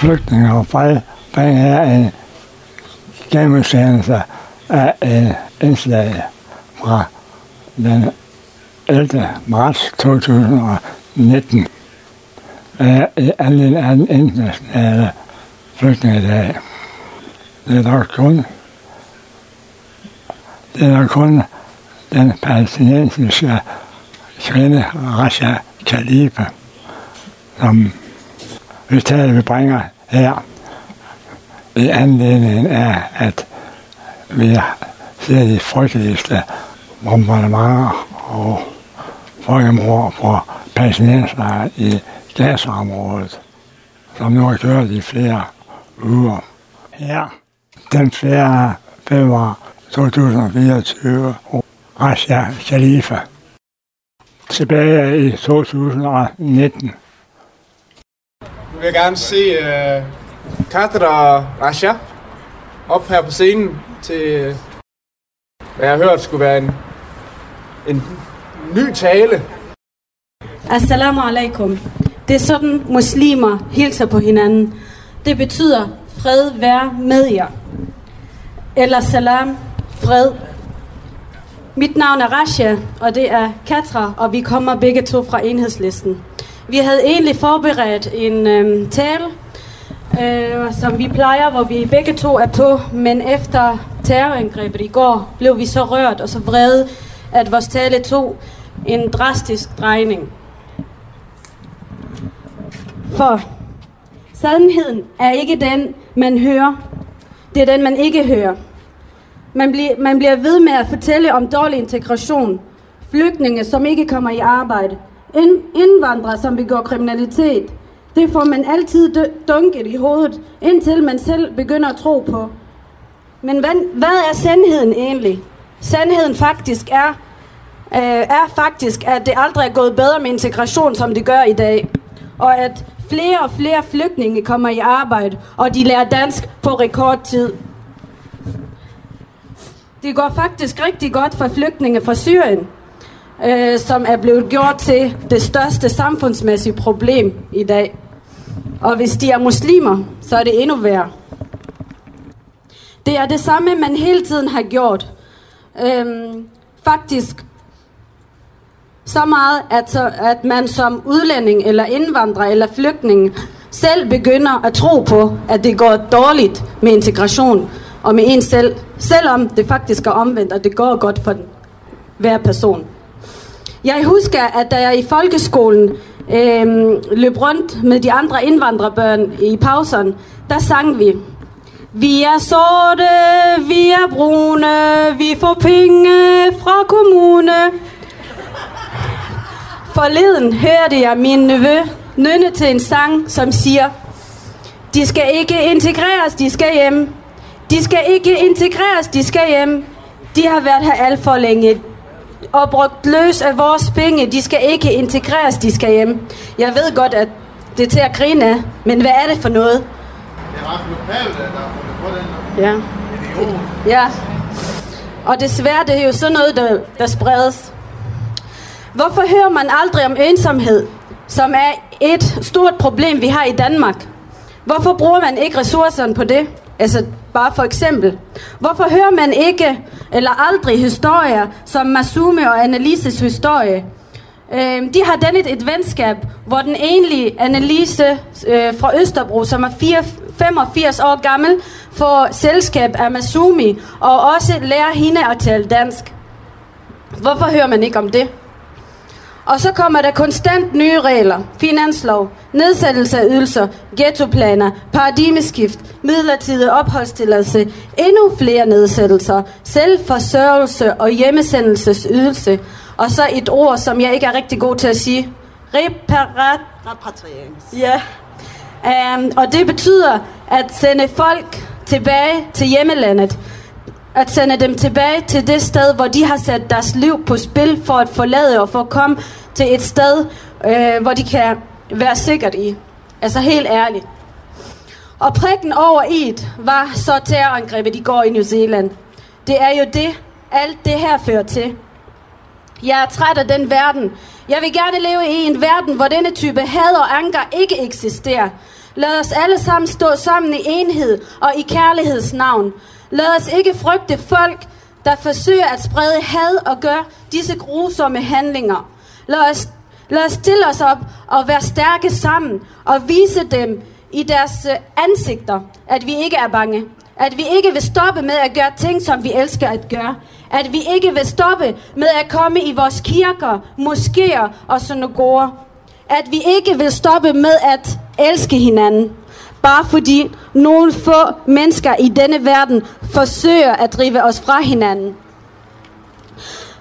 flygtninge og fred bringer her en genudsendelse af en indslag fra den 11. marts 2019 øh, i anledning af den internationale flygtningedag. Det er dog kun det er dog kun den palæstinensiske kvinde Rasha Khalifa, som vi vi bringer her i anledning af, at vi ser de frygteligste bombardementer og folkemord på palæstinenser i gasområdet, som nu har kørt i flere uger. Her, den 4. februar 2024, Rasha Khalifa. Tilbage i 2019. Vil jeg gerne se øh, uh, Katra og Rasha op her på scenen til, hvad jeg har hørt skulle være en, en ny tale. Assalamu alaikum. Det er sådan, muslimer hilser på hinanden. Det betyder, fred være med jer. Eller salam, fred. Mit navn er Rasha, og det er Katra, og vi kommer begge to fra enhedslisten. Vi havde egentlig forberedt en øhm, tale, øh, som vi plejer, hvor vi begge to er på, men efter terrorangrebet i går, blev vi så rørt og så vrede, at vores tale tog en drastisk drejning. For sandheden er ikke den, man hører. Det er den, man ikke hører. Man, bliver, man bliver ved med at fortælle om dårlig integration, flygtninge, som ikke kommer i arbejde, indvandrere, som begår kriminalitet. Det får man altid dunket i hovedet, indtil man selv begynder at tro på. Men hvad, hvad er sandheden egentlig? Sandheden faktisk er, øh, er faktisk, at det aldrig er gået bedre med integration, som det gør i dag. Og at flere og flere flygtninge kommer i arbejde, og de lærer dansk på rekordtid. Det går faktisk rigtig godt for flygtninge fra Syrien, øh, som er blevet gjort til det største samfundsmæssige problem i dag. Og hvis de er muslimer, så er det endnu værre. Det er det samme, man hele tiden har gjort. Øhm, faktisk så meget, at, så, at man som udlænding eller indvandrer eller flygtning selv begynder at tro på, at det går dårligt med integration og med en selv, selvom det faktisk er omvendt, og det går godt for hver person. Jeg husker, at da jeg i folkeskolen øh, løb rundt med de andre indvandrerbørn i pauserne, der sang vi, vi er sorte, vi er brune, vi får penge fra kommune. Forleden hørte jeg min nevø nynne til en sang, som siger, de skal ikke integreres, de skal hjem. De skal ikke integreres, de skal hjem. De har været her alt for længe og brugt løs af vores penge. De skal ikke integreres, de skal hjem. Jeg ved godt, at det er til at grine af, men hvad er det for noget? Det er ret lokalt, der har fundet på den. Ja. Ja. Og desværre, det er jo sådan noget, der, der spredes. Hvorfor hører man aldrig om ensomhed, som er et stort problem, vi har i Danmark? Hvorfor bruger man ikke ressourcerne på det? Altså bare for eksempel. Hvorfor hører man ikke eller aldrig historier som Masume og Annelises historie? Øh, de har dannet et venskab, hvor den enlige Annelise øh, fra Østerbro, som er 4, 85 år gammel, får selskab af Masumi og også lærer hende at tale dansk. Hvorfor hører man ikke om det? Og så kommer der konstant nye regler, finanslov, nedsættelse af ydelser, ghettoplaner, paradigmeskift, midlertidig opholdstilladelse, endnu flere nedsættelser, selvforsørgelse og hjemmesendelsesydelse. Og så et ord, som jeg ikke er rigtig god til at sige. Reparat... Repatriering. Ja. Um, og det betyder at sende folk tilbage til hjemmelandet at sende dem tilbage til det sted, hvor de har sat deres liv på spil for at forlade og for at komme til et sted, øh, hvor de kan være sikkert i. Altså helt ærligt. Og prikken over et var så terrorangrebet i går i New Zealand. Det er jo det, alt det her fører til. Jeg er træt af den verden. Jeg vil gerne leve i en verden, hvor denne type had og anker ikke eksisterer. Lad os alle sammen stå sammen i enhed og i kærlighedsnavn. Lad os ikke frygte folk, der forsøger at sprede had og gøre disse grusomme handlinger. Lad os, lad os stille os op og være stærke sammen og vise dem i deres øh, ansigter, at vi ikke er bange. At vi ikke vil stoppe med at gøre ting, som vi elsker at gøre. At vi ikke vil stoppe med at komme i vores kirker, moskéer og synagoger. At vi ikke vil stoppe med at elske hinanden. Bare fordi nogle få mennesker i denne verden forsøger at drive os fra hinanden.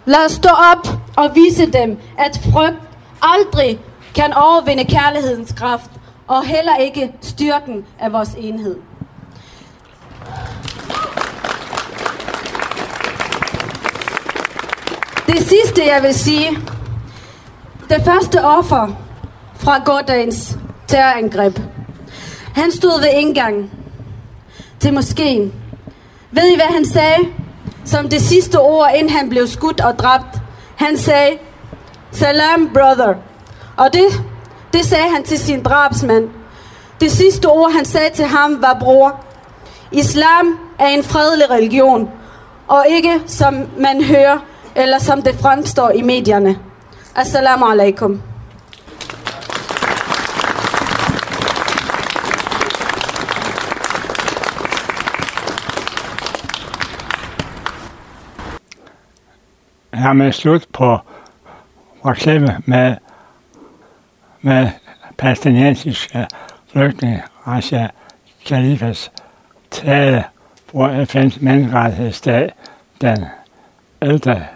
Lad os stå op og vise dem, at frygt aldrig kan overvinde kærlighedens kraft, og heller ikke styrken af vores enhed. Det sidste, jeg vil sige, det første offer fra gårdagens terrorangreb. Han stod ved indgangen til moskeen. Ved I, hvad han sagde? Som det sidste ord, inden han blev skudt og dræbt. Han sagde, Salam, brother. Og det, det sagde han til sin drabsmand. Det sidste ord, han sagde til ham, var bror. Islam er en fredelig religion, og ikke som man hører, eller som det fremstår i medierne. Assalamu alaikum. Er man slut på for eksempel med, med palæstinensiske flygtninge, Rasha Khalifas tale på FN's menneskerettighedsdag den 11.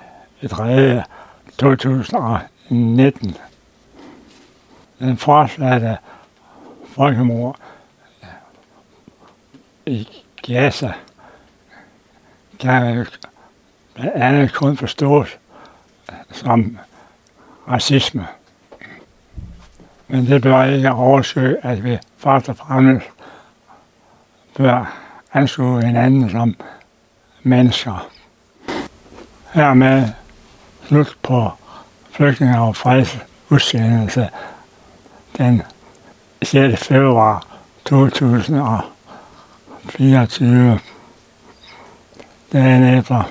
3. 2019. Den fortsatte folkemord i Gaza kan blandt andet kun forstås som racisme. Men det bør ikke oversøge, at vi først og fremmest bør anskue hinanden som mennesker. Hermed slut på flygtninge og freds udsendelse den 6. februar 2024. Dagen efter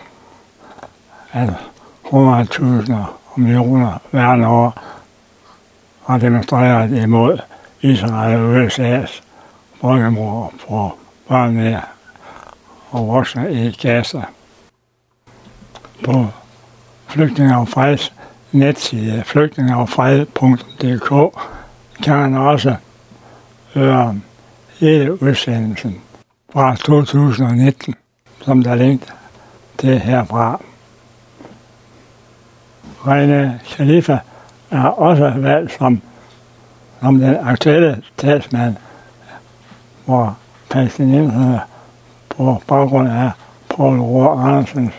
Altså, at 100.000 og millioner verden over har demonstreret imod Israel og USA's folkemord på børnene og voksne i Gaza. På Flygtninge og Freds netside flygtningeogfred.dk kan man også høre hele udsendelsen fra 2019, som der er link til herfra. Reine Khalifa er også valgt som, som den aktuelle talsmand, hvor palæstinenserne på baggrund af Paul Rohr Andersens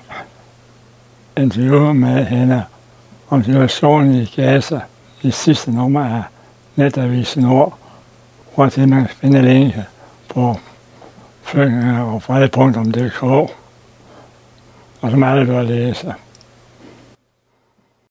interview med hende om situationen i Gaza i sidste nummer af Netavisen Nord, hvor til man finder finde på flygtninge og fred.dk, og som alle bør læse.